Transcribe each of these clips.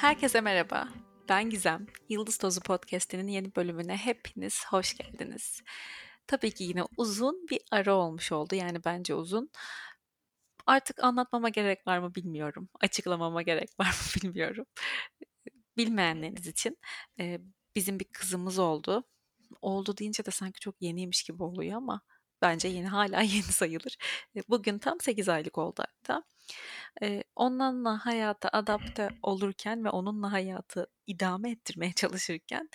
Herkese merhaba. Ben Gizem. Yıldız Tozu Podcast'inin yeni bölümüne hepiniz hoş geldiniz. Tabii ki yine uzun bir ara olmuş oldu. Yani bence uzun. Artık anlatmama gerek var mı bilmiyorum. Açıklamama gerek var mı bilmiyorum. Bilmeyenleriniz için bizim bir kızımız oldu. Oldu deyince de sanki çok yeniymiş gibi oluyor ama bence yeni hala yeni sayılır. Bugün tam 8 aylık oldu hatta. Ee, onunla hayata adapte olurken ve onunla hayatı idame ettirmeye çalışırken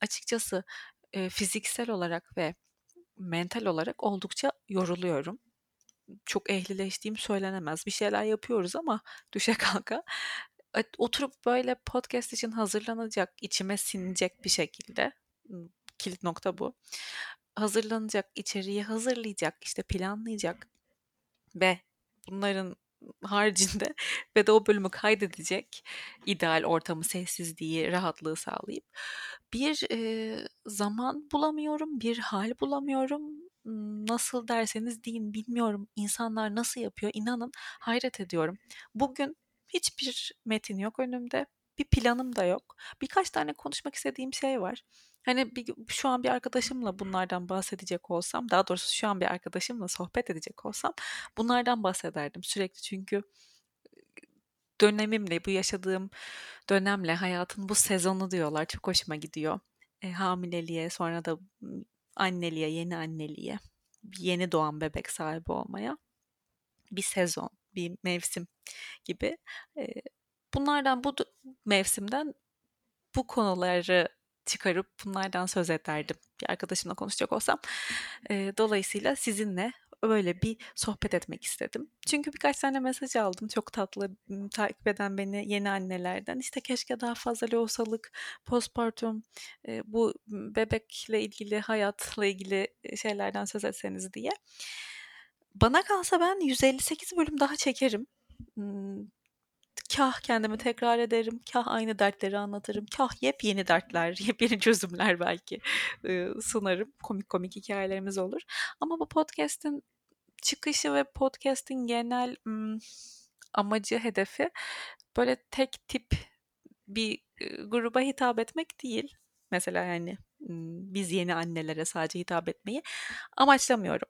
açıkçası e, fiziksel olarak ve mental olarak oldukça yoruluyorum. Çok ehlileştiğim söylenemez. Bir şeyler yapıyoruz ama düşe kalka oturup böyle podcast için hazırlanacak, içime sinecek bir şekilde kilit nokta bu. Hazırlanacak, içeriği hazırlayacak, işte planlayacak ve bunların haricinde ve de o bölümü kaydedecek ideal ortamı, sessizliği, rahatlığı sağlayıp bir e, zaman bulamıyorum, bir hal bulamıyorum. Nasıl derseniz deyin bilmiyorum. İnsanlar nasıl yapıyor inanın hayret ediyorum. Bugün hiçbir metin yok önümde. Bir planım da yok. Birkaç tane konuşmak istediğim şey var. Hani bir, şu an bir arkadaşımla bunlardan bahsedecek olsam, daha doğrusu şu an bir arkadaşımla sohbet edecek olsam bunlardan bahsederdim sürekli çünkü dönemimle, bu yaşadığım dönemle hayatın bu sezonu diyorlar. Çok hoşuma gidiyor. E, hamileliğe, sonra da anneliğe, yeni anneliğe, yeni doğan bebek sahibi olmaya bir sezon, bir mevsim gibi. E, bunlardan bu mevsimden bu konuları çıkarıp bunlardan söz ederdim bir arkadaşımla konuşacak olsam. Dolayısıyla sizinle öyle bir sohbet etmek istedim. Çünkü birkaç tane mesaj aldım çok tatlı takip eden beni yeni annelerden. İşte keşke daha fazla lohusalık, postpartum, bu bebekle ilgili, hayatla ilgili şeylerden söz etseniz diye. Bana kalsa ben 158 bölüm daha çekerim kah kendimi tekrar ederim, kah aynı dertleri anlatırım, kah yepyeni dertler, yepyeni çözümler belki sunarım. Komik komik hikayelerimiz olur. Ama bu podcast'in çıkışı ve podcast'in genel amacı, hedefi böyle tek tip bir gruba hitap etmek değil. Mesela yani biz yeni annelere sadece hitap etmeyi amaçlamıyorum.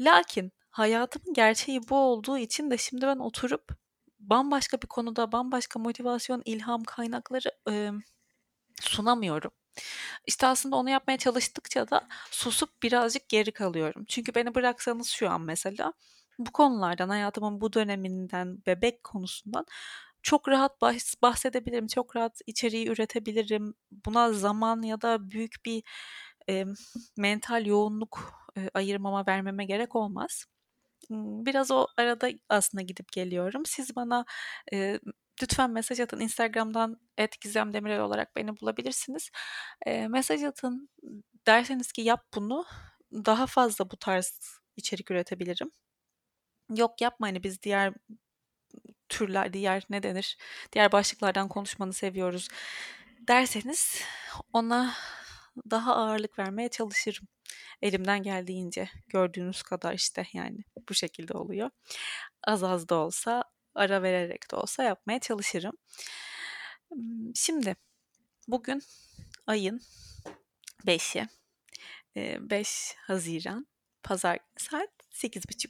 Lakin hayatımın gerçeği bu olduğu için de şimdi ben oturup bambaşka bir konuda bambaşka motivasyon, ilham kaynakları e, sunamıyorum. İşte aslında onu yapmaya çalıştıkça da susup birazcık geri kalıyorum. Çünkü beni bıraksanız şu an mesela bu konulardan, hayatımın bu döneminden, bebek konusundan çok rahat bahsedebilirim, çok rahat içeriği üretebilirim. Buna zaman ya da büyük bir e, mental yoğunluk e, ayırmama, vermeme gerek olmaz biraz o arada aslında gidip geliyorum. Siz bana e, lütfen mesaj atın. Instagram'dan @gizemdemirel olarak beni bulabilirsiniz. E, mesaj atın. Derseniz ki yap bunu. Daha fazla bu tarz içerik üretebilirim. Yok yapma hani biz diğer türler, diğer ne denir? Diğer başlıklardan konuşmanı seviyoruz derseniz ona daha ağırlık vermeye çalışırım elimden geldiğince gördüğünüz kadar işte yani bu şekilde oluyor. Az az da olsa ara vererek de olsa yapmaya çalışırım. Şimdi bugün ayın 5'i 5 Haziran Pazar saat 8.30.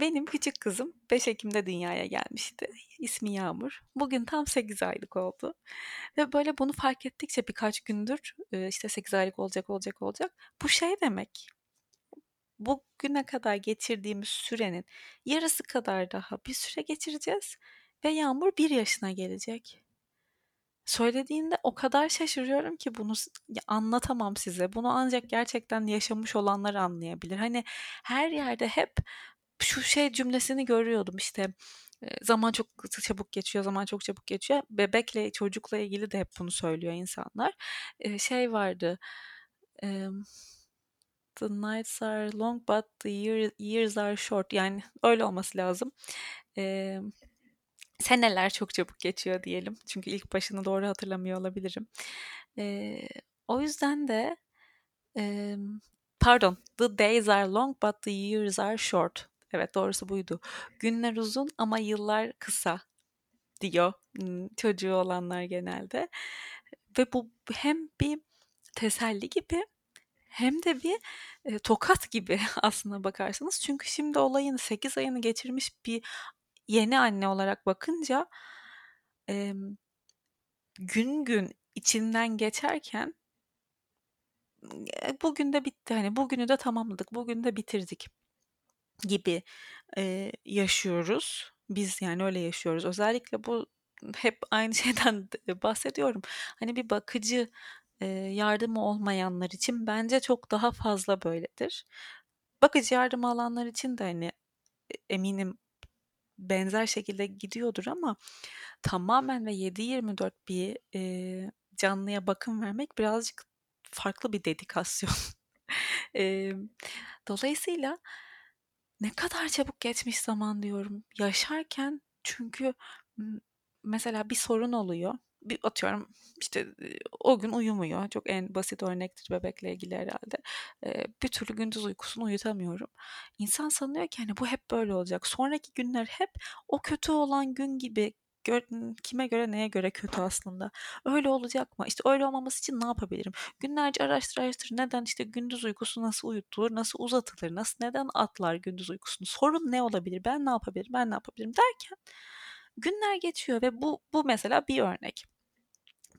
Benim küçük kızım 5 Ekim'de dünyaya gelmişti. İsmi Yağmur. Bugün tam 8 aylık oldu. Ve böyle bunu fark ettikçe birkaç gündür işte 8 aylık olacak olacak olacak. Bu şey demek. Bugüne kadar geçirdiğimiz sürenin yarısı kadar daha bir süre geçireceğiz. Ve Yağmur 1 yaşına gelecek. Söylediğinde o kadar şaşırıyorum ki bunu anlatamam size. Bunu ancak gerçekten yaşamış olanlar anlayabilir. Hani her yerde hep şu şey cümlesini görüyordum işte zaman çok çabuk geçiyor, zaman çok çabuk geçiyor. Bebekle, çocukla ilgili de hep bunu söylüyor insanlar. Şey vardı, the nights are long but the year, years are short. Yani öyle olması lazım. Seneler çok çabuk geçiyor diyelim. Çünkü ilk başını doğru hatırlamıyor olabilirim. O yüzden de pardon, the days are long but the years are short Evet doğrusu buydu. Günler uzun ama yıllar kısa diyor çocuğu olanlar genelde. Ve bu hem bir teselli gibi hem de bir e, tokat gibi aslına bakarsanız. Çünkü şimdi olayın 8 ayını geçirmiş bir yeni anne olarak bakınca e, gün gün içinden geçerken bugün de bitti hani bugünü de tamamladık bugün de bitirdik gibi e, yaşıyoruz. Biz yani öyle yaşıyoruz. Özellikle bu hep aynı şeyden bahsediyorum. Hani bir bakıcı e, yardımı olmayanlar için bence çok daha fazla böyledir. Bakıcı yardımı alanlar için de hani eminim benzer şekilde gidiyordur ama tamamen ve 7-24 bir e, canlıya bakım vermek birazcık farklı bir dedikasyon. e, dolayısıyla ne kadar çabuk geçmiş zaman diyorum. Yaşarken çünkü mesela bir sorun oluyor. Bir atıyorum işte o gün uyumuyor. Çok en basit örnektir bebekle ilgili herhalde. E, bir türlü gündüz uykusunu uyutamıyorum. İnsan sanıyor ki hani bu hep böyle olacak. Sonraki günler hep o kötü olan gün gibi gör, kime göre neye göre kötü aslında. Öyle olacak mı? İşte öyle olmaması için ne yapabilirim? Günlerce araştır araştır neden işte gündüz uykusu nasıl uyutulur, nasıl uzatılır, nasıl neden atlar gündüz uykusunu? Sorun ne olabilir? Ben ne yapabilirim? Ben ne yapabilirim derken günler geçiyor ve bu bu mesela bir örnek.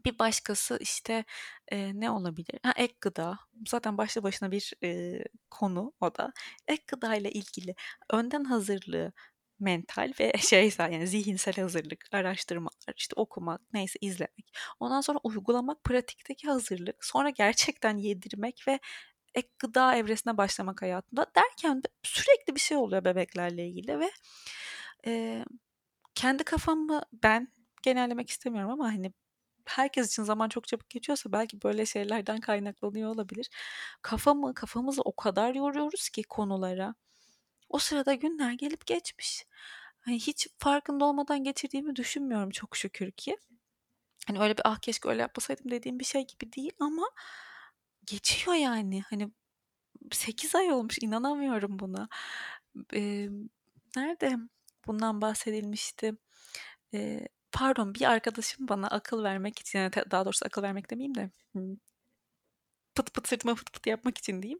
Bir başkası işte e, ne olabilir? Ha, ek gıda. Zaten başlı başına bir e, konu o da. Ek gıda ile ilgili önden hazırlığı mental ve şeysel yani zihinsel hazırlık, araştırmalar, işte okumak, neyse izlemek. Ondan sonra uygulamak, pratikteki hazırlık, sonra gerçekten yedirmek ve ek gıda evresine başlamak hayatında derken sürekli bir şey oluyor bebeklerle ilgili ve e, kendi kafamı ben genellemek istemiyorum ama hani herkes için zaman çok çabuk geçiyorsa belki böyle şeylerden kaynaklanıyor olabilir. Kafamı, kafamızı o kadar yoruyoruz ki konulara. O sırada günler gelip geçmiş. Hani hiç farkında olmadan geçirdiğimi düşünmüyorum çok şükür ki. Hani öyle bir ah keşke öyle yapmasaydım dediğim bir şey gibi değil ama geçiyor yani. Hani 8 ay olmuş inanamıyorum buna. Ee, nerede bundan bahsedilmişti? Ee, pardon bir arkadaşım bana akıl vermek için daha doğrusu akıl vermek demeyeyim de pıt pıt sırtıma pıt pıt yapmak için diyeyim.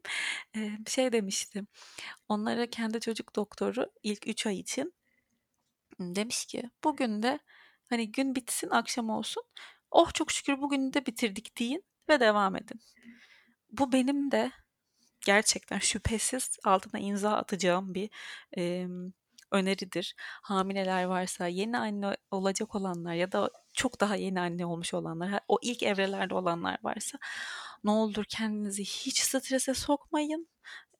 Bir şey demişti. Onlara kendi çocuk doktoru ilk 3 ay için demiş ki bugün de hani gün bitsin akşam olsun. Oh çok şükür bugün de bitirdik deyin ve devam edin. Bu benim de gerçekten şüphesiz altına imza atacağım bir e, öneridir. Hamileler varsa, yeni anne olacak olanlar ya da çok daha yeni anne olmuş olanlar, o ilk evrelerde olanlar varsa ne olur kendinizi hiç strese sokmayın.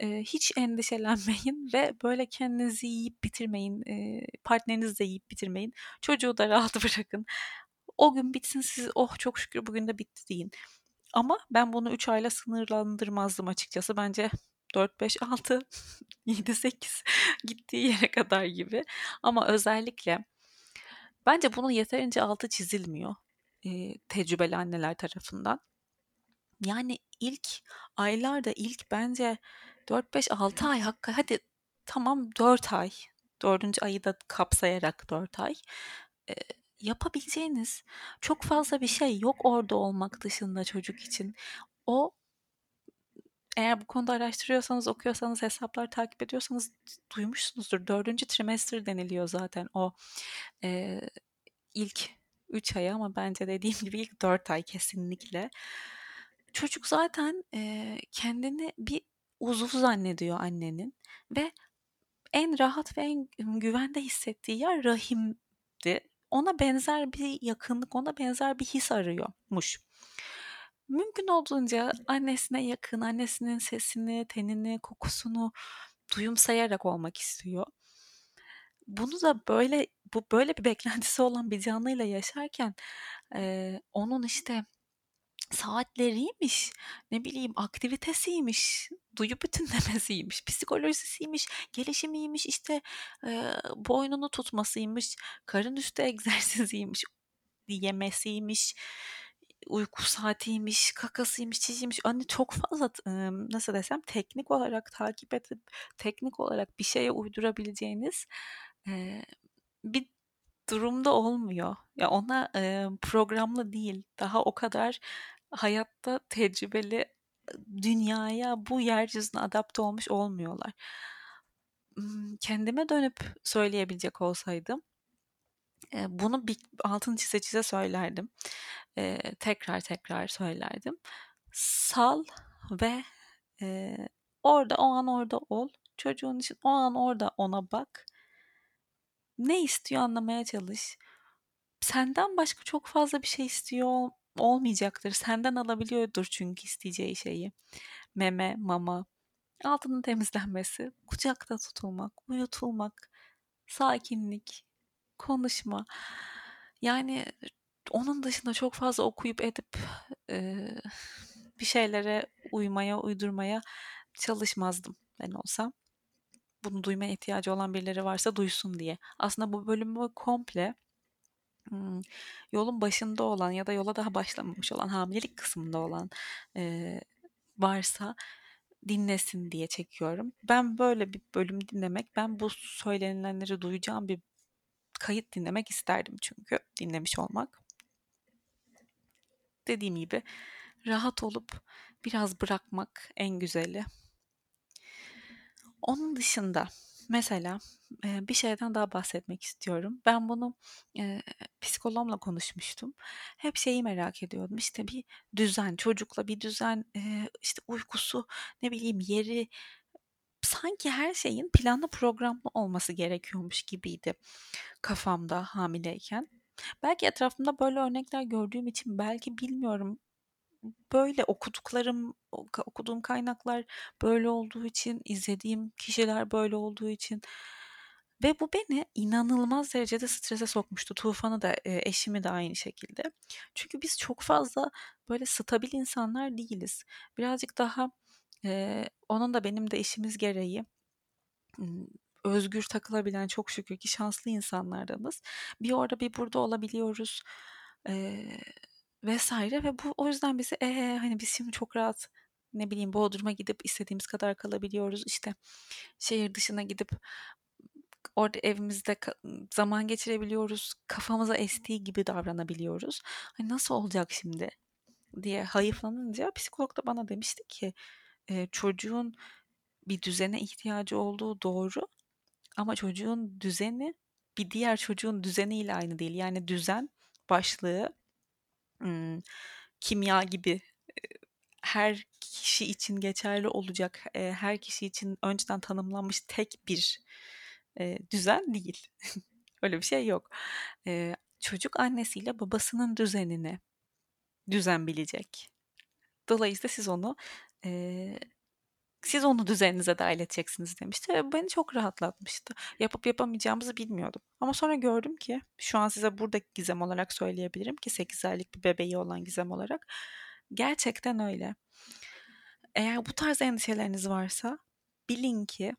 hiç endişelenmeyin ve böyle kendinizi yiyip bitirmeyin. partnerinizi de yiyip bitirmeyin. Çocuğu da rahat bırakın. O gün bitsin siz oh çok şükür bugün de bitti deyin. Ama ben bunu 3 ayla sınırlandırmazdım açıkçası. Bence 4, 5, 6, 7, 8 gittiği yere kadar gibi. Ama özellikle bence bunun yeterince altı çizilmiyor e, tecrübeli anneler tarafından. Yani ilk aylarda ilk bence 4-5-6 ay hakkı hadi tamam 4 ay. Dördüncü ayı da kapsayarak 4 ay. E, yapabileceğiniz çok fazla bir şey yok orada olmak dışında çocuk için. O eğer bu konuda araştırıyorsanız, okuyorsanız, hesaplar takip ediyorsanız duymuşsunuzdur. Dördüncü trimester deniliyor zaten o e, ilk 3 ay ama bence dediğim gibi ilk 4 ay kesinlikle. Çocuk zaten e, kendini bir uzuv zannediyor annenin ve en rahat ve en güvende hissettiği yer rahimdi. Ona benzer bir yakınlık, ona benzer bir his arıyormuş. Mümkün olduğunca annesine yakın, annesinin sesini, tenini, kokusunu duyumsayarak olmak istiyor. Bunu da böyle bu böyle bir beklentisi olan bir canlıyla yaşarken e, onun işte saatleriymiş, ne bileyim aktivitesiymiş, duyu bütünlemesiymiş, psikolojisiymiş, gelişimiymiş, işte e, boynunu tutmasıymış, karın üstü egzersiziymiş, yemesiymiş, uyku saatiymiş, kakasıymış, çişiymiş. Hani çok fazla nasıl desem teknik olarak takip edip teknik olarak bir şeye uydurabileceğiniz bir durumda olmuyor. Ya ona programlı değil. Daha o kadar hayatta tecrübeli dünyaya bu yeryüzüne adapte olmuş olmuyorlar. Kendime dönüp söyleyebilecek olsaydım bunu bir altını çize çize söylerdim. Ee, tekrar tekrar söylerdim. Sal ve e, orada o an orada ol. Çocuğun için o an orada ona bak. Ne istiyor anlamaya çalış. Senden başka çok fazla bir şey istiyor olmayacaktır. Senden alabiliyordur çünkü isteyeceği şeyi. Meme, mama, altının temizlenmesi, kucakta tutulmak, uyutulmak, sakinlik, konuşma. Yani onun dışında çok fazla okuyup edip e, bir şeylere uymaya, uydurmaya çalışmazdım ben olsam. Bunu duymaya ihtiyacı olan birileri varsa duysun diye. Aslında bu bölümü komple hmm, yolun başında olan ya da yola daha başlamamış olan hamilelik kısmında olan e, varsa dinlesin diye çekiyorum. Ben böyle bir bölüm dinlemek, ben bu söylenilenleri duyacağım bir kayıt dinlemek isterdim çünkü dinlemiş olmak. Dediğim gibi rahat olup biraz bırakmak en güzeli. Onun dışında mesela bir şeyden daha bahsetmek istiyorum. Ben bunu e, psikologla konuşmuştum. Hep şeyi merak ediyordum. İşte bir düzen, çocukla bir düzen, e, işte uykusu, ne bileyim yeri, sanki her şeyin planlı programlı olması gerekiyormuş gibiydi kafamda hamileyken. Belki etrafımda böyle örnekler gördüğüm için belki bilmiyorum böyle okuduklarım, okuduğum kaynaklar böyle olduğu için, izlediğim kişiler böyle olduğu için ve bu beni inanılmaz derecede strese sokmuştu. Tufan'ı da eşimi de aynı şekilde. Çünkü biz çok fazla böyle stabil insanlar değiliz. Birazcık daha e, onun da benim de işimiz gereği özgür takılabilen çok şükür ki şanslı insanlardanız. Bir orada bir burada olabiliyoruz e, vesaire ve bu o yüzden bizi e, hani biz şimdi çok rahat ne bileyim Bodrum'a gidip istediğimiz kadar kalabiliyoruz. İşte şehir dışına gidip orada evimizde zaman geçirebiliyoruz. Kafamıza estiği gibi davranabiliyoruz. Hani nasıl olacak şimdi diye hayıflanınca psikolog da bana demişti ki e, çocuğun bir düzene ihtiyacı olduğu doğru ama çocuğun düzeni bir diğer çocuğun düzeniyle aynı değil. Yani düzen başlığı hmm, kimya gibi her kişi için geçerli olacak, her kişi için önceden tanımlanmış tek bir düzen değil. Öyle bir şey yok. Çocuk annesiyle babasının düzenini düzen bilecek. Dolayısıyla siz onu siz onu düzeninize dahil edeceksiniz demişti ve beni çok rahatlatmıştı. Yapıp yapamayacağımızı bilmiyordum. Ama sonra gördüm ki şu an size buradaki gizem olarak söyleyebilirim ki 8 aylık bir bebeği olan gizem olarak. Gerçekten öyle. Eğer bu tarz endişeleriniz varsa bilin ki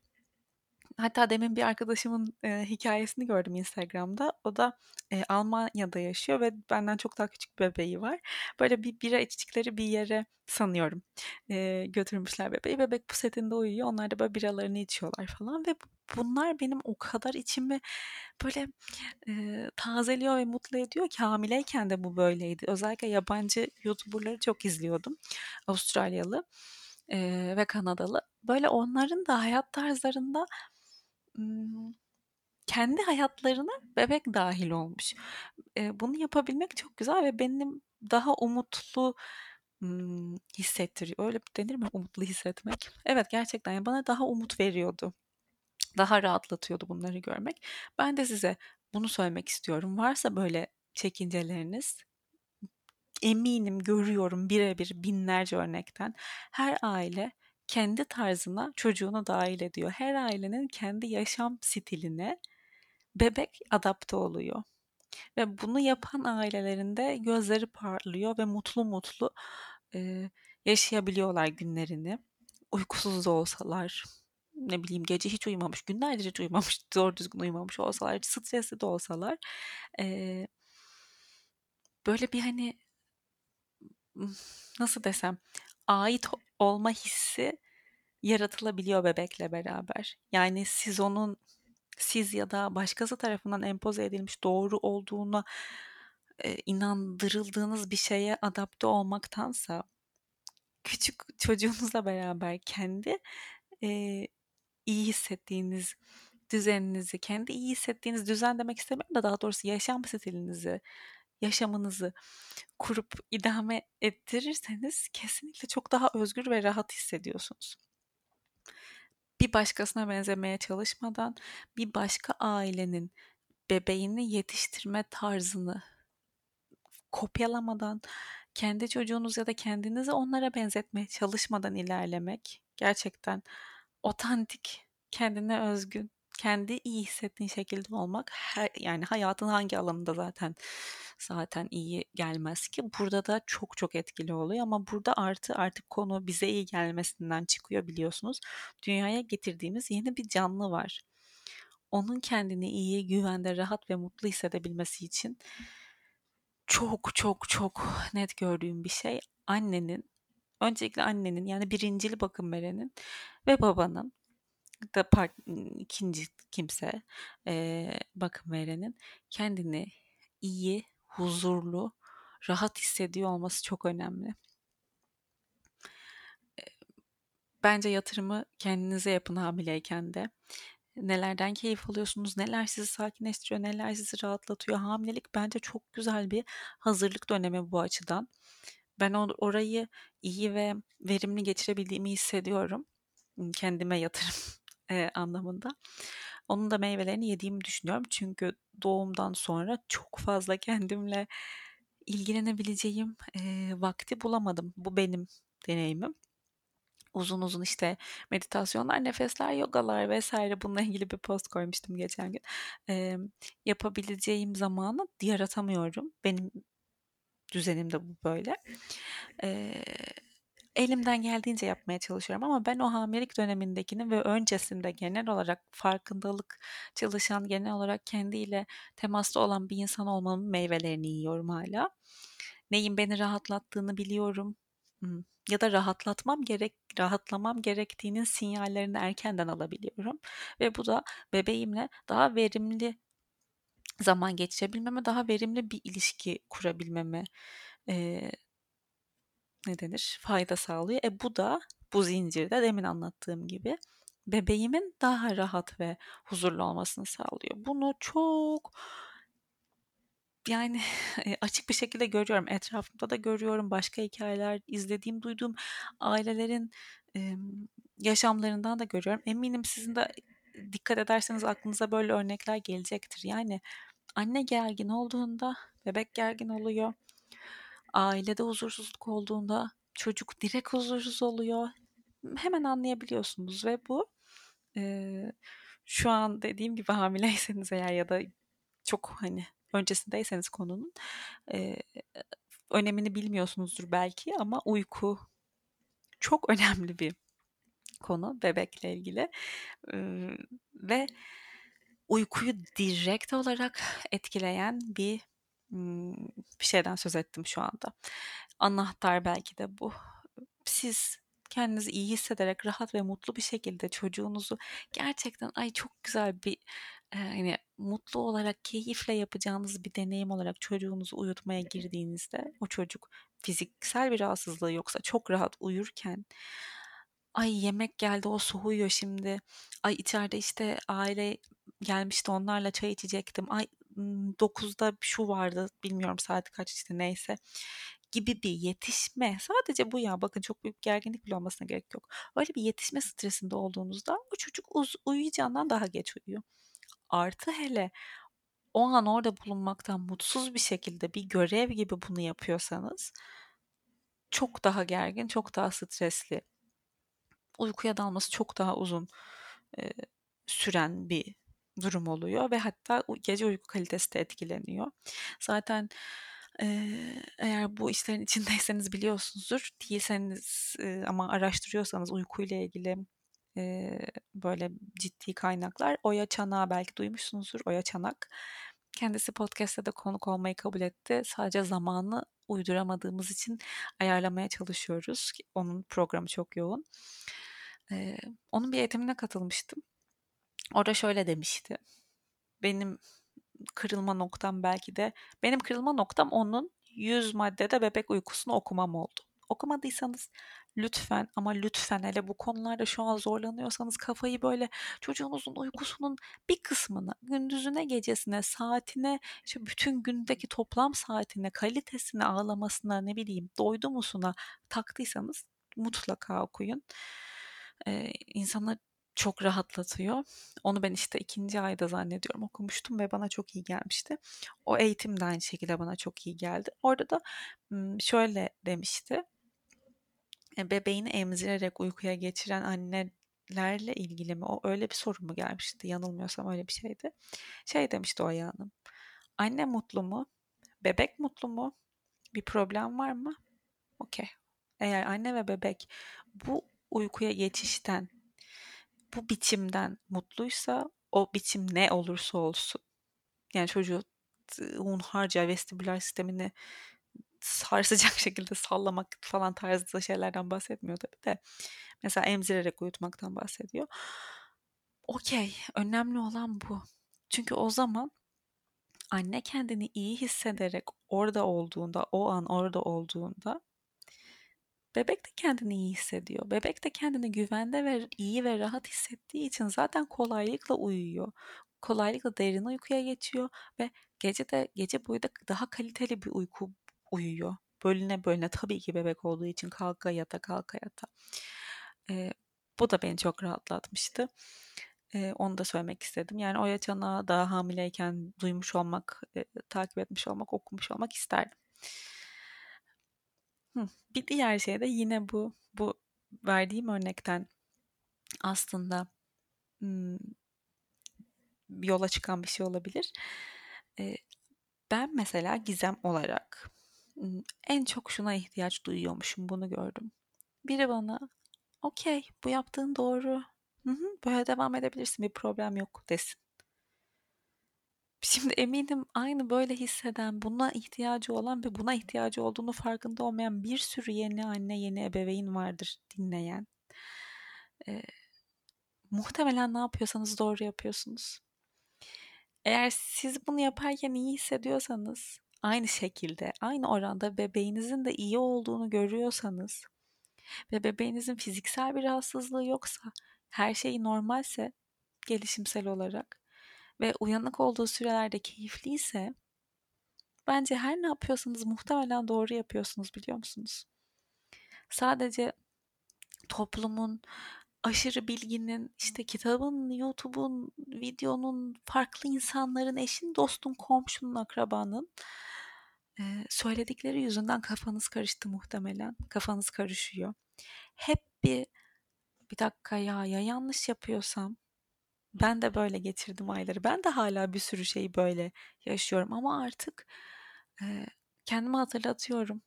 Hatta demin bir arkadaşımın e, hikayesini gördüm Instagram'da. O da e, Almanya'da yaşıyor ve benden çok daha küçük bebeği var. Böyle bir bira içtikleri bir yere sanıyorum e, götürmüşler bebeği. Bebek bu setinde uyuyor. Onlar da böyle biralarını içiyorlar falan ve bunlar benim o kadar içimi böyle e, tazeliyor ve mutlu ediyor ki hamileyken de bu böyleydi. Özellikle yabancı YouTuber'ları çok izliyordum. Avustralyalı e, ve Kanadalı. Böyle onların da hayat tarzlarında kendi hayatlarına bebek dahil olmuş. Bunu yapabilmek çok güzel ve benim daha umutlu hissettiriyor. Öyle denir mi umutlu hissetmek? Evet gerçekten bana daha umut veriyordu. Daha rahatlatıyordu bunları görmek. Ben de size bunu söylemek istiyorum. Varsa böyle çekinceleriniz eminim görüyorum birebir binlerce örnekten. Her aile kendi tarzına çocuğunu dahil ediyor. Her ailenin kendi yaşam stiline bebek adapte oluyor. Ve bunu yapan ailelerinde gözleri parlıyor ve mutlu mutlu e, yaşayabiliyorlar günlerini. Uykusuz da olsalar, ne bileyim gece hiç uyumamış, günlerce hiç uyumamış, zor düzgün uyumamış olsalar, stresli de olsalar e, böyle bir hani nasıl desem ait olma hissi yaratılabiliyor bebekle beraber. Yani siz onun siz ya da başkası tarafından empoze edilmiş doğru olduğuna e, inandırıldığınız bir şeye adapte olmaktansa küçük çocuğunuzla beraber kendi e, iyi hissettiğiniz düzeninizi, kendi iyi hissettiğiniz düzen demek istemiyorum da daha doğrusu yaşam stilinizi, yaşamınızı kurup idame ettirirseniz kesinlikle çok daha özgür ve rahat hissediyorsunuz. Bir başkasına benzemeye çalışmadan bir başka ailenin bebeğini yetiştirme tarzını kopyalamadan kendi çocuğunuz ya da kendinizi onlara benzetmeye çalışmadan ilerlemek gerçekten otantik, kendine özgün, kendi iyi hissettiğin şekilde olmak her, yani hayatın hangi alanında zaten zaten iyi gelmez ki burada da çok çok etkili oluyor ama burada artı artık konu bize iyi gelmesinden çıkıyor biliyorsunuz. Dünyaya getirdiğimiz yeni bir canlı var. Onun kendini iyi, güvende, rahat ve mutlu hissedebilmesi için çok çok çok net gördüğüm bir şey annenin öncelikle annenin yani birincil bakım verenin ve babanın da part, ikinci kimse e, bakım verenin kendini iyi, huzurlu, rahat hissediyor olması çok önemli. Bence yatırımı kendinize yapın hamileyken de. Nelerden keyif alıyorsunuz, neler sizi sakinleştiriyor, neler sizi rahatlatıyor. Hamilelik bence çok güzel bir hazırlık dönemi bu açıdan. Ben orayı iyi ve verimli geçirebildiğimi hissediyorum. Kendime yatırım e, anlamında. Onun da meyvelerini yediğimi düşünüyorum. Çünkü doğumdan sonra çok fazla kendimle ilgilenebileceğim e, vakti bulamadım. Bu benim deneyimim uzun uzun işte meditasyonlar, nefesler, yogalar vesaire bununla ilgili bir post koymuştum geçen gün. E, yapabileceğim zamanı yaratamıyorum. Benim düzenim de bu böyle. E, elimden geldiğince yapmaya çalışıyorum ama ben o hamilelik dönemindekini ve öncesinde genel olarak farkındalık çalışan, genel olarak kendiyle temasta olan bir insan olmanın meyvelerini yiyorum hala. Neyin beni rahatlattığını biliyorum ya da rahatlatmam gerek rahatlamam gerektiğinin sinyallerini erkenden alabiliyorum ve bu da bebeğimle daha verimli zaman geçirebilmeme, daha verimli bir ilişki kurabilmeme e, ne denir? Fayda sağlıyor. E bu da bu zincirde demin anlattığım gibi bebeğimin daha rahat ve huzurlu olmasını sağlıyor. Bunu çok yani açık bir şekilde görüyorum. Etrafımda da görüyorum. Başka hikayeler izlediğim, duyduğum ailelerin e, yaşamlarından da görüyorum. Eminim sizin de dikkat ederseniz aklınıza böyle örnekler gelecektir. Yani anne gergin olduğunda bebek gergin oluyor. Ailede huzursuzluk olduğunda çocuk direkt huzursuz oluyor. Hemen anlayabiliyorsunuz ve bu e, şu an dediğim gibi hamileyseniz eğer ya da çok hani öncesindeyseniz konunun e, önemini bilmiyorsunuzdur belki ama uyku çok önemli bir konu bebekle ilgili e, ve uykuyu direkt olarak etkileyen bir bir şeyden söz ettim şu anda. Anahtar belki de bu. Siz kendinizi iyi hissederek rahat ve mutlu bir şekilde çocuğunuzu gerçekten ay çok güzel bir hani mutlu olarak keyifle yapacağınız bir deneyim olarak çocuğunuzu uyutmaya girdiğinizde o çocuk fiziksel bir rahatsızlığı yoksa çok rahat uyurken ay yemek geldi o soğuyor şimdi ay içeride işte aile gelmişti onlarla çay içecektim ay 9'da şu vardı bilmiyorum saat kaç işte neyse gibi bir yetişme. Sadece bu ya bakın çok büyük gerginlik bile olmasına gerek yok. Öyle bir yetişme stresinde olduğunuzda o çocuk uz- uyuyacağından daha geç uyuyor. Artı hele o an orada bulunmaktan mutsuz bir şekilde bir görev gibi bunu yapıyorsanız çok daha gergin, çok daha stresli. Uykuya dalması çok daha uzun e, süren bir durum oluyor ve hatta gece uyku kalitesi de etkileniyor. Zaten eğer bu işlerin içindeyseniz biliyorsunuzdur. Değilseniz ama araştırıyorsanız uykuyla ilgili böyle ciddi kaynaklar. Oya Çanak'ı belki duymuşsunuzdur. Oya Çanak. Kendisi podcast'te de konuk olmayı kabul etti. Sadece zamanı uyduramadığımız için ayarlamaya çalışıyoruz. Onun programı çok yoğun. Onun bir eğitimine katılmıştım. Orada şöyle demişti. Benim kırılma noktam belki de benim kırılma noktam onun 100 maddede bebek uykusunu okumam oldu. Okumadıysanız lütfen ama lütfen hele bu konularda şu an zorlanıyorsanız kafayı böyle çocuğunuzun uykusunun bir kısmını gündüzüne gecesine saatine işte bütün gündeki toplam saatine kalitesine ağlamasına ne bileyim doydu musuna taktıysanız mutlaka okuyun. Ee, insanı çok rahatlatıyor. Onu ben işte ikinci ayda zannediyorum okumuştum ve bana çok iyi gelmişti. O eğitim de aynı şekilde bana çok iyi geldi. Orada da şöyle demişti. E, bebeğini emzirerek uykuya geçiren annelerle ilgili mi? O öyle bir soru mu gelmişti? Yanılmıyorsam öyle bir şeydi. Şey demişti o Hanım. Anne mutlu mu? Bebek mutlu mu? Bir problem var mı? Okey. Eğer anne ve bebek bu uykuya geçişten bu biçimden mutluysa o biçim ne olursa olsun yani çocuğu hunharca vestibüler sistemini sarsacak şekilde sallamak falan tarzı şeylerden bahsetmiyor tabii de. Mesela emzirerek uyutmaktan bahsediyor. Okey, önemli olan bu. Çünkü o zaman anne kendini iyi hissederek orada olduğunda, o an orada olduğunda Bebek de kendini iyi hissediyor. Bebek de kendini güvende ve iyi ve rahat hissettiği için zaten kolaylıkla uyuyor. Kolaylıkla derin uykuya geçiyor ve gece de gece boyu da daha kaliteli bir uyku uyuyor. Bölüne bölüne tabii ki bebek olduğu için kalka yata kalka yata. Ee, bu da beni çok rahatlatmıştı. Ee, onu da söylemek istedim. Yani Oya Çanak'ı daha hamileyken duymuş olmak, e, takip etmiş olmak, okumuş olmak isterdim. Bir diğer şey de yine bu bu verdiğim örnekten aslında yola çıkan bir şey olabilir. ben mesela gizem olarak en çok şuna ihtiyaç duyuyormuşum bunu gördüm. Biri bana okey bu yaptığın doğru. Hı hı, böyle devam edebilirsin bir problem yok desin. Şimdi eminim aynı böyle hisseden, buna ihtiyacı olan ve buna ihtiyacı olduğunu farkında olmayan bir sürü yeni anne, yeni ebeveyn vardır dinleyen. Ee, muhtemelen ne yapıyorsanız doğru yapıyorsunuz. Eğer siz bunu yaparken iyi hissediyorsanız, aynı şekilde, aynı oranda bebeğinizin de iyi olduğunu görüyorsanız ve bebeğinizin fiziksel bir rahatsızlığı yoksa, her şey normalse gelişimsel olarak ve uyanık olduğu sürelerde keyifliyse bence her ne yapıyorsanız muhtemelen doğru yapıyorsunuz biliyor musunuz? Sadece toplumun, aşırı bilginin, işte kitabın, YouTube'un, videonun, farklı insanların, eşin, dostun, komşunun, akrabanın söyledikleri yüzünden kafanız karıştı muhtemelen. Kafanız karışıyor. Hep bir bir dakika ya ya yanlış yapıyorsam ben de böyle geçirdim ayları. Ben de hala bir sürü şeyi böyle yaşıyorum ama artık e, kendime hatırlatıyorum.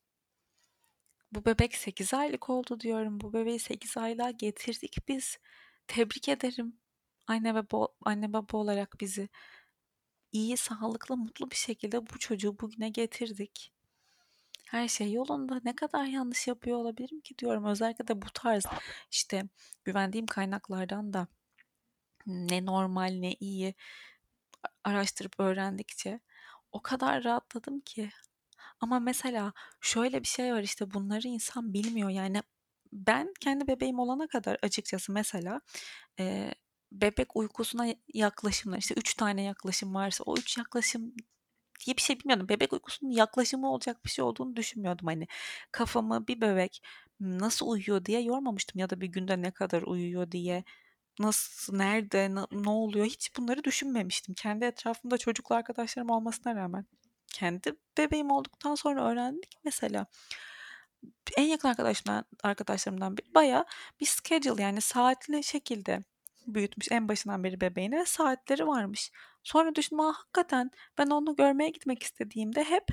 Bu bebek 8 aylık oldu diyorum. Bu bebeği 8 aylığa getirdik biz. Tebrik ederim. Anne ve bo- anne baba olarak bizi iyi, sağlıklı, mutlu bir şekilde bu çocuğu bugüne getirdik. Her şey yolunda. Ne kadar yanlış yapıyor olabilirim ki diyorum. Özellikle de bu tarz işte güvendiğim kaynaklardan da ne normal ne iyi araştırıp öğrendikçe o kadar rahatladım ki. Ama mesela şöyle bir şey var işte bunları insan bilmiyor yani ben kendi bebeğim olana kadar açıkçası mesela e, bebek uykusuna yaklaşımlar işte üç tane yaklaşım varsa o üç yaklaşım diye bir şey bilmiyordum. Bebek uykusunun yaklaşımı olacak bir şey olduğunu düşünmüyordum. Hani kafamı bir bebek nasıl uyuyor diye yormamıştım ya da bir günde ne kadar uyuyor diye nasıl, nerede, ne oluyor hiç bunları düşünmemiştim. Kendi etrafımda çocuklu arkadaşlarım olmasına rağmen. Kendi bebeğim olduktan sonra öğrendik mesela. En yakın arkadaşımdan, arkadaşlarımdan biri baya bir schedule yani saatli şekilde büyütmüş en başından beri bebeğini ve saatleri varmış. Sonra düşündüm Aa, hakikaten ben onu görmeye gitmek istediğimde hep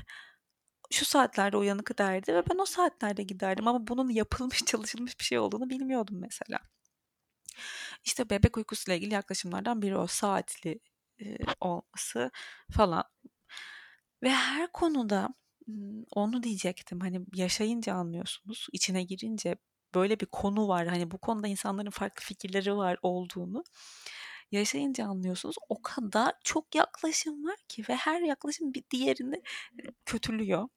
şu saatlerde uyanık derdi ve ben o saatlerde giderdim ama bunun yapılmış çalışılmış bir şey olduğunu bilmiyordum mesela. İşte bebek uykusuyla ilgili yaklaşımlardan biri o saatli olması falan. Ve her konuda onu diyecektim. Hani yaşayınca anlıyorsunuz. içine girince böyle bir konu var. Hani bu konuda insanların farklı fikirleri var olduğunu. yaşayınca anlıyorsunuz. O kadar çok yaklaşım var ki ve her yaklaşım bir diğerini kötülüyor.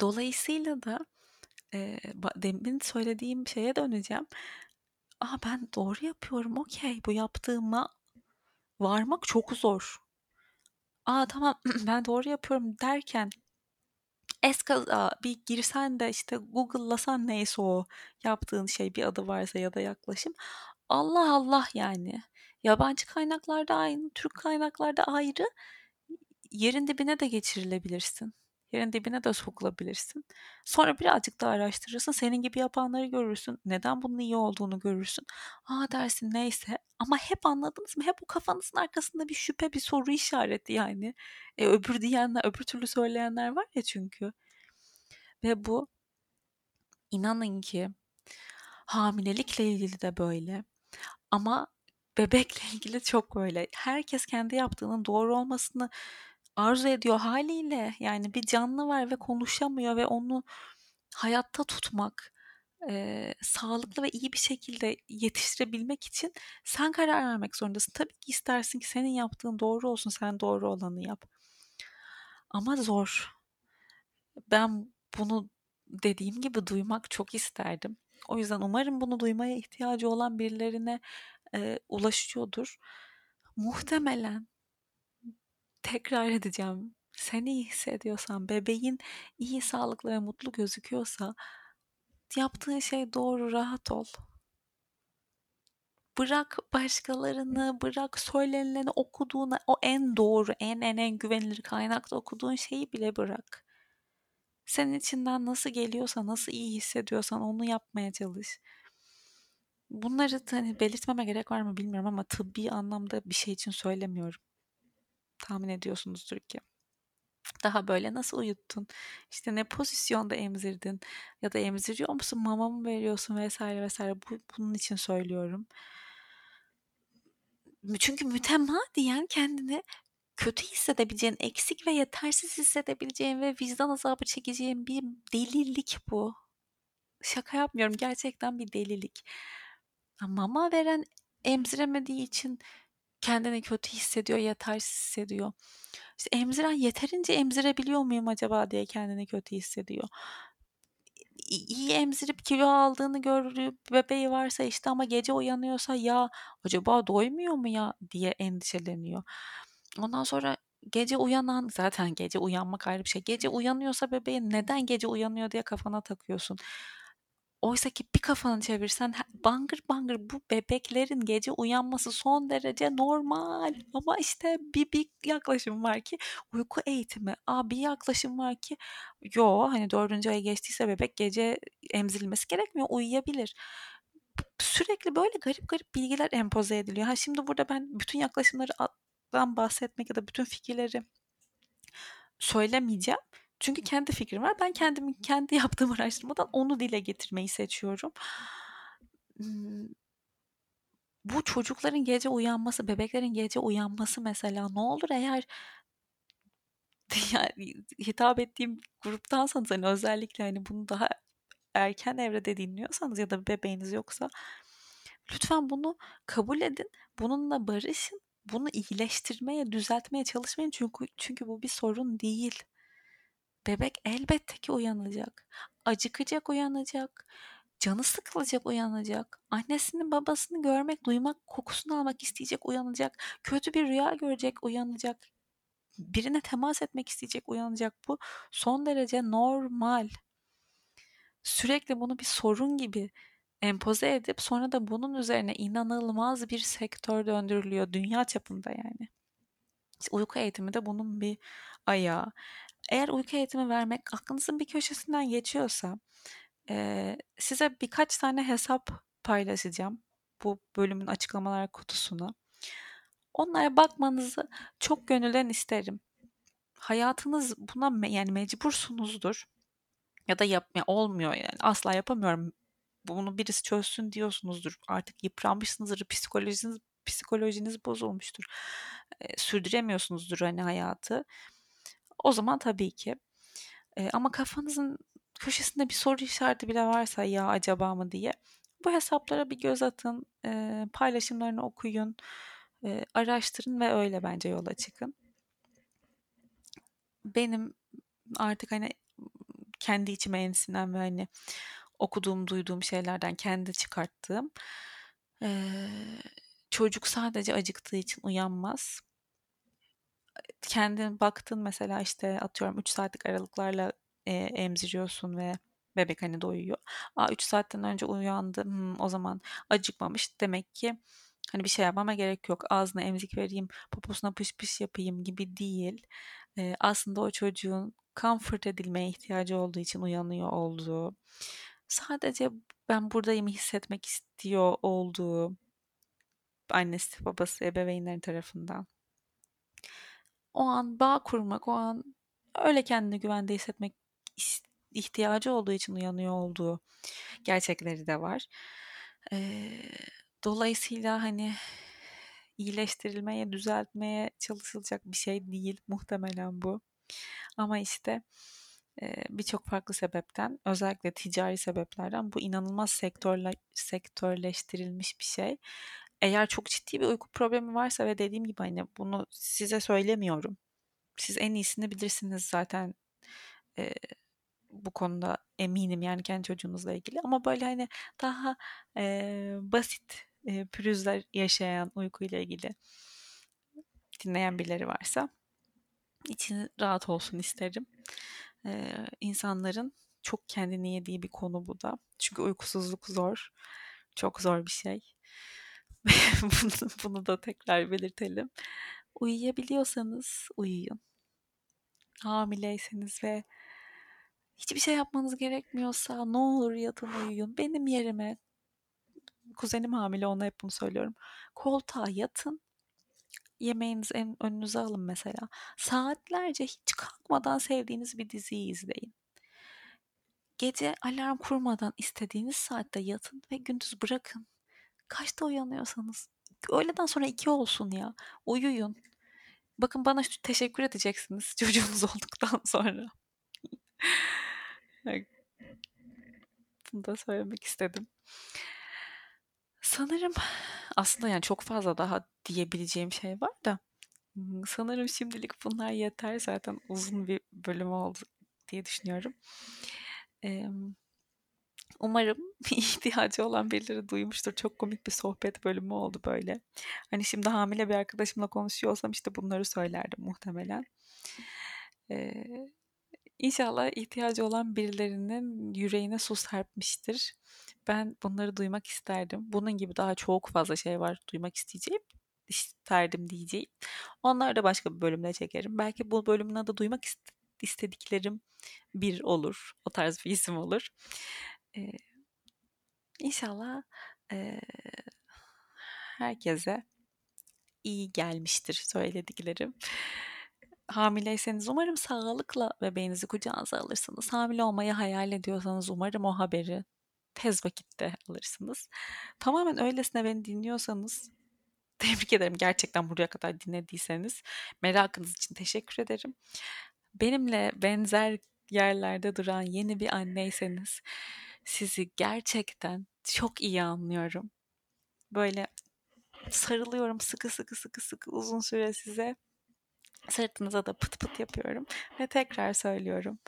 Dolayısıyla da e, demin söylediğim şeye döneceğim. Aa ben doğru yapıyorum okey bu yaptığıma varmak çok zor. Aa tamam ben doğru yapıyorum derken eskaza bir girsen de işte Google'lasan neyse o yaptığın şey bir adı varsa ya da yaklaşım. Allah Allah yani. Yabancı kaynaklarda aynı, Türk kaynaklarda ayrı. Yerin dibine de geçirilebilirsin. Yerin dibine de sokulabilirsin. Sonra birazcık daha araştırırsın. Senin gibi yapanları görürsün. Neden bunun iyi olduğunu görürsün. Aa dersin neyse. Ama hep anladınız mı? Hep o kafanızın arkasında bir şüphe, bir soru işareti yani. E, öbür diyenler, öbür türlü söyleyenler var ya çünkü. Ve bu inanın ki hamilelikle ilgili de böyle. Ama bebekle ilgili çok böyle. Herkes kendi yaptığının doğru olmasını arzu ediyor haliyle. Yani bir canlı var ve konuşamıyor ve onu hayatta tutmak, e, sağlıklı ve iyi bir şekilde yetiştirebilmek için sen karar vermek zorundasın. Tabii ki istersin ki senin yaptığın doğru olsun, sen doğru olanı yap. Ama zor. Ben bunu dediğim gibi duymak çok isterdim. O yüzden umarım bunu duymaya ihtiyacı olan birilerine e, ulaşıyordur. Muhtemelen tekrar edeceğim. Sen iyi hissediyorsan, bebeğin iyi, sağlıklı ve mutlu gözüküyorsa yaptığın şey doğru, rahat ol. Bırak başkalarını, bırak söylenileni okuduğuna, o en doğru, en en en güvenilir kaynakta okuduğun şeyi bile bırak. Senin içinden nasıl geliyorsa, nasıl iyi hissediyorsan onu yapmaya çalış. Bunları hani belirtmeme gerek var mı bilmiyorum ama tıbbi anlamda bir şey için söylemiyorum. Tahmin ediyorsunuzdur ki. Daha böyle nasıl uyuttun? İşte ne pozisyonda emzirdin? Ya da emziriyor musun? Mama mı veriyorsun vesaire vesaire. Bu, bunun için söylüyorum. Çünkü mütemadiyen kendini kötü hissedebileceğin, eksik ve yetersiz hissedebileceğin ve vicdan azabı çekeceğin bir delilik bu. Şaka yapmıyorum. Gerçekten bir delilik. Mama veren emziremediği için kendini kötü hissediyor, yetersiz hissediyor. İşte emziren yeterince emzirebiliyor muyum acaba diye kendini kötü hissediyor. İyi emzirip kilo aldığını gördüğü bebeği varsa işte ama gece uyanıyorsa ya acaba doymuyor mu ya diye endişeleniyor. Ondan sonra gece uyanan zaten gece uyanmak ayrı bir şey. Gece uyanıyorsa bebeğin neden gece uyanıyor diye kafana takıyorsun. Oysa ki bir kafanı çevirsen bangır bangır bu bebeklerin gece uyanması son derece normal. Ama işte bir, bir yaklaşım var ki uyku eğitimi. Aa, bir yaklaşım var ki yo hani dördüncü ay geçtiyse bebek gece emzirilmesi gerekmiyor uyuyabilir. Sürekli böyle garip garip bilgiler empoze ediliyor. Ha şimdi burada ben bütün yaklaşımlardan bahsetmek ya da bütün fikirleri söylemeyeceğim. Çünkü kendi fikrim var. Ben kendimi kendi yaptığım araştırmadan onu dile getirmeyi seçiyorum. Bu çocukların gece uyanması, bebeklerin gece uyanması mesela ne olur eğer yani hitap ettiğim gruptansanız hani özellikle hani bunu daha erken evrede dinliyorsanız ya da bebeğiniz yoksa lütfen bunu kabul edin. Bununla barışın. Bunu iyileştirmeye, düzeltmeye çalışmayın çünkü çünkü bu bir sorun değil. Bebek elbette ki uyanacak. Acıkacak uyanacak. Canı sıkılacak uyanacak. Annesinin babasını görmek, duymak, kokusunu almak isteyecek uyanacak. Kötü bir rüya görecek uyanacak. Birine temas etmek isteyecek uyanacak. Bu son derece normal. Sürekli bunu bir sorun gibi empoze edip sonra da bunun üzerine inanılmaz bir sektör döndürülüyor dünya çapında yani. Uyku eğitimi de bunun bir ayağı. Eğer uyku eğitimi vermek aklınızın bir köşesinden geçiyorsa e, size birkaç tane hesap paylaşacağım bu bölümün açıklamalar kutusuna. Onlara bakmanızı çok gönülden isterim. Hayatınız buna me- yani mecbursunuzdur. Ya da yapmaya olmuyor yani asla yapamıyorum. Bunu birisi çözsün diyorsunuzdur. Artık yıpranmışsınızdır. Psikolojiniz psikolojiniz bozulmuştur. E, sürdüremiyorsunuzdur hani hayatı. O zaman tabii ki. E, ama kafanızın köşesinde bir soru işareti bile varsa ya acaba mı diye Bu hesaplara bir göz atın, e, paylaşımlarını okuyun, e, araştırın ve öyle bence yola çıkın. Benim artık hani kendi içime ensinen ve hani okuduğum, duyduğum şeylerden kendi çıkarttığım e, çocuk sadece acıktığı için uyanmaz. Kendin baktın mesela işte atıyorum 3 saatlik aralıklarla e, emziriyorsun ve bebek hani doyuyor. Aa 3 saatten önce uyandı. Hmm, o zaman acıkmamış. Demek ki hani bir şey yapmama gerek yok. Ağzına emzik vereyim, poposuna pış pış yapayım gibi değil. E, aslında o çocuğun comfort edilmeye ihtiyacı olduğu için uyanıyor olduğu. Sadece ben buradayım hissetmek istiyor olduğu annesi, babası, ebeveynlerin tarafından. O an bağ kurmak, o an öyle kendini güvende hissetmek ihtiyacı olduğu için uyanıyor olduğu gerçekleri de var. Ee, dolayısıyla hani iyileştirilmeye, düzeltmeye çalışılacak bir şey değil muhtemelen bu. Ama işte birçok farklı sebepten özellikle ticari sebeplerden bu inanılmaz sektörle, sektörleştirilmiş bir şey. Eğer çok ciddi bir uyku problemi varsa ve dediğim gibi hani bunu size söylemiyorum. Siz en iyisini bilirsiniz zaten e, bu konuda eminim yani kendi çocuğunuzla ilgili. Ama böyle hani daha e, basit e, pürüzler yaşayan uykuyla ilgili dinleyen birileri varsa için rahat olsun isterim. Ee, insanların çok kendini yediği bir konu bu da. Çünkü uykusuzluk zor. Çok zor bir şey. bunu, bunu da tekrar belirtelim. Uyuyabiliyorsanız uyuyun. Hamileyseniz ve hiçbir şey yapmanız gerekmiyorsa ne olur yatın uyuyun. Benim yerime kuzenim hamile ona hep bunu söylüyorum. Koltuğa yatın yemeğinizi en önünüze alın mesela. Saatlerce hiç kalkmadan sevdiğiniz bir diziyi izleyin. Gece alarm kurmadan istediğiniz saatte yatın ve gündüz bırakın. Kaçta uyanıyorsanız. Öğleden sonra iki olsun ya. Uyuyun. Bakın bana teşekkür edeceksiniz çocuğunuz olduktan sonra. Bunu da söylemek istedim. Sanırım aslında yani çok fazla daha diyebileceğim şey var da sanırım şimdilik bunlar yeter. Zaten uzun bir bölüm oldu diye düşünüyorum. Umarım ihtiyacı olan birileri duymuştur. Çok komik bir sohbet bölümü oldu böyle. Hani şimdi hamile bir arkadaşımla konuşuyor olsam işte bunları söylerdim muhtemelen. Ee, İnşallah ihtiyacı olan birilerinin yüreğine su serpmiştir. Ben bunları duymak isterdim. Bunun gibi daha çok fazla şey var duymak isteyeceğim. isterdim diyeceğim. Onları da başka bir bölümde çekerim. Belki bu bölümün adı duymak istediklerim bir olur. O tarz bir isim olur. Ee, inşallah e, herkese iyi gelmiştir söylediklerim hamileyseniz umarım sağlıkla bebeğinizi kucağınıza alırsınız. Hamile olmayı hayal ediyorsanız umarım o haberi tez vakitte alırsınız. Tamamen öylesine beni dinliyorsanız tebrik ederim. Gerçekten buraya kadar dinlediyseniz merakınız için teşekkür ederim. Benimle benzer yerlerde duran yeni bir anneyseniz sizi gerçekten çok iyi anlıyorum. Böyle sarılıyorum sıkı sıkı sıkı sıkı uzun süre size. Sırtınıza da pıt pıt yapıyorum ve tekrar söylüyorum.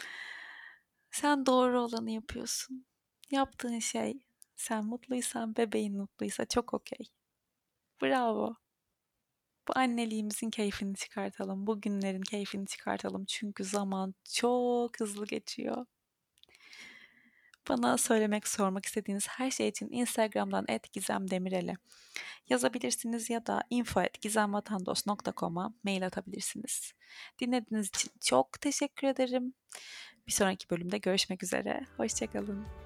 Sen doğru olanı yapıyorsun. Yaptığın şey sen mutluysan, bebeğin mutluysa çok okey. Bravo. Bu anneliğimizin keyfini çıkartalım. Bu günlerin keyfini çıkartalım. Çünkü zaman çok hızlı geçiyor. Bana söylemek, sormak istediğiniz her şey için Instagram'dan @gizemdemireli yazabilirsiniz ya da info@gizemvatandos.com'a mail atabilirsiniz. Dinlediğiniz için çok teşekkür ederim. Bir sonraki bölümde görüşmek üzere. Hoşçakalın.